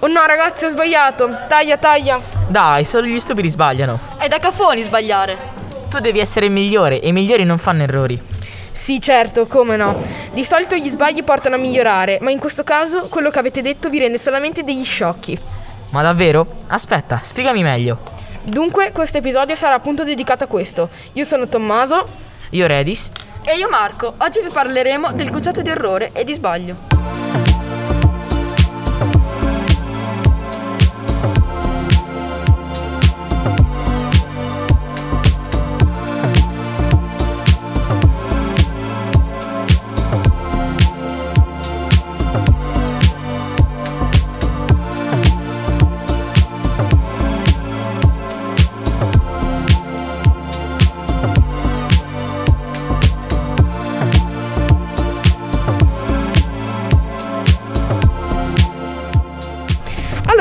Oh no ragazzi ho sbagliato. Taglia, taglia. Dai, solo gli stupidi sbagliano. È da cafoni sbagliare. Tu devi essere il migliore e i migliori non fanno errori. Sì, certo, come no. Di solito gli sbagli portano a migliorare, ma in questo caso quello che avete detto vi rende solamente degli sciocchi. Ma davvero? Aspetta, spiegami meglio. Dunque, questo episodio sarà appunto dedicato a questo. Io sono Tommaso. Io Redis. E io Marco. Oggi vi parleremo del concetto di errore e di sbaglio.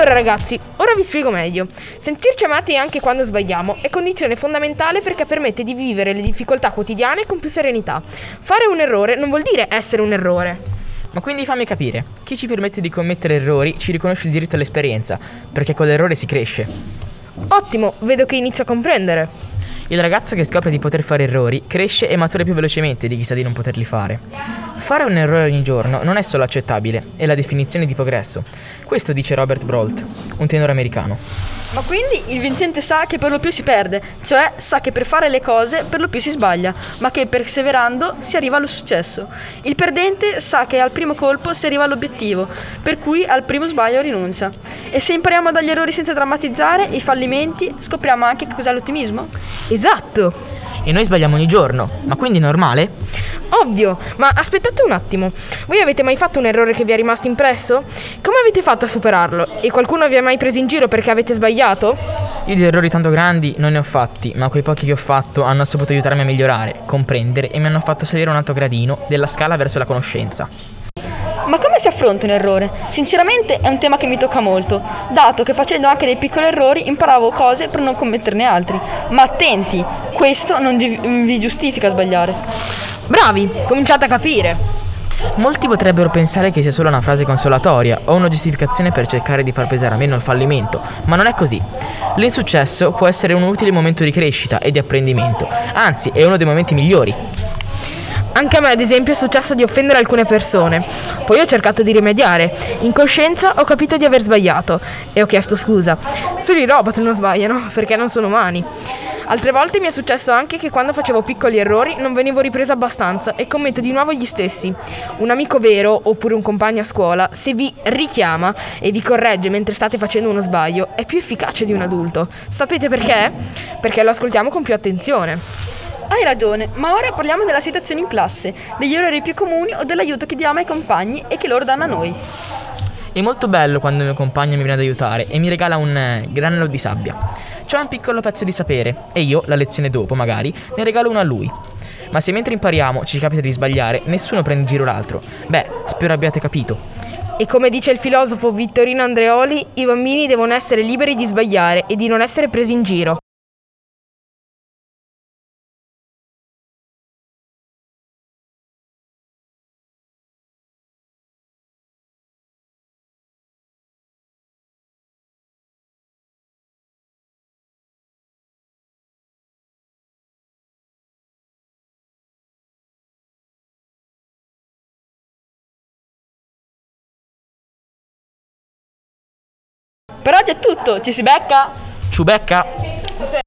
Allora ragazzi, ora vi spiego meglio. Sentirci amati anche quando sbagliamo è condizione fondamentale perché permette di vivere le difficoltà quotidiane con più serenità. Fare un errore non vuol dire essere un errore. Ma quindi fammi capire, chi ci permette di commettere errori ci riconosce il diritto all'esperienza, perché con l'errore si cresce. Ottimo, vedo che inizio a comprendere. Il ragazzo che scopre di poter fare errori cresce e matura più velocemente di chi sa di non poterli fare. Fare un errore ogni giorno non è solo accettabile, è la definizione di progresso. Questo dice Robert Brault, un tenore americano. Ma quindi il vincente sa che per lo più si perde, cioè sa che per fare le cose per lo più si sbaglia, ma che perseverando si arriva allo successo. Il perdente sa che al primo colpo si arriva all'obiettivo, per cui al primo sbaglio rinuncia. E se impariamo dagli errori senza drammatizzare i fallimenti, scopriamo anche che cos'è l'ottimismo? Esatto. E noi sbagliamo ogni giorno, ma quindi è normale? Ovvio, ma aspettate un attimo. Voi avete mai fatto un errore che vi è rimasto impresso? Come avete fatto a superarlo? E qualcuno vi ha mai preso in giro perché avete sbagliato? Io di errori tanto grandi non ne ho fatti, ma quei pochi che ho fatto hanno saputo aiutarmi a migliorare, comprendere e mi hanno fatto salire un altro gradino della scala verso la conoscenza. Ma come si affronta un errore? Sinceramente è un tema che mi tocca molto, dato che facendo anche dei piccoli errori imparavo cose per non commetterne altri. Ma attenti, questo non gi- vi giustifica sbagliare. Bravi, cominciate a capire. Molti potrebbero pensare che sia solo una frase consolatoria o una giustificazione per cercare di far pesare a meno il fallimento, ma non è così. L'insuccesso può essere un utile momento di crescita e di apprendimento, anzi è uno dei momenti migliori. Anche a me, ad esempio, è successo di offendere alcune persone. Poi ho cercato di rimediare. In coscienza ho capito di aver sbagliato e ho chiesto scusa. Solo i robot non sbagliano, perché non sono umani. Altre volte mi è successo anche che quando facevo piccoli errori non venivo ripresa abbastanza e commetto di nuovo gli stessi. Un amico vero, oppure un compagno a scuola, se vi richiama e vi corregge mentre state facendo uno sbaglio, è più efficace di un adulto. Sapete perché? Perché lo ascoltiamo con più attenzione. Hai ragione, ma ora parliamo della situazione in classe, degli errori più comuni o dell'aiuto che diamo ai compagni e che loro danno a noi. È molto bello quando il mio compagno mi viene ad aiutare e mi regala un eh, granello di sabbia. C'è un piccolo pezzo di sapere e io, la lezione dopo magari, ne regalo uno a lui. Ma se mentre impariamo ci capita di sbagliare, nessuno prende in giro l'altro. Beh, spero abbiate capito. E come dice il filosofo Vittorino Andreoli, i bambini devono essere liberi di sbagliare e di non essere presi in giro. Per oggi è tutto, ci si becca! Ciubecca!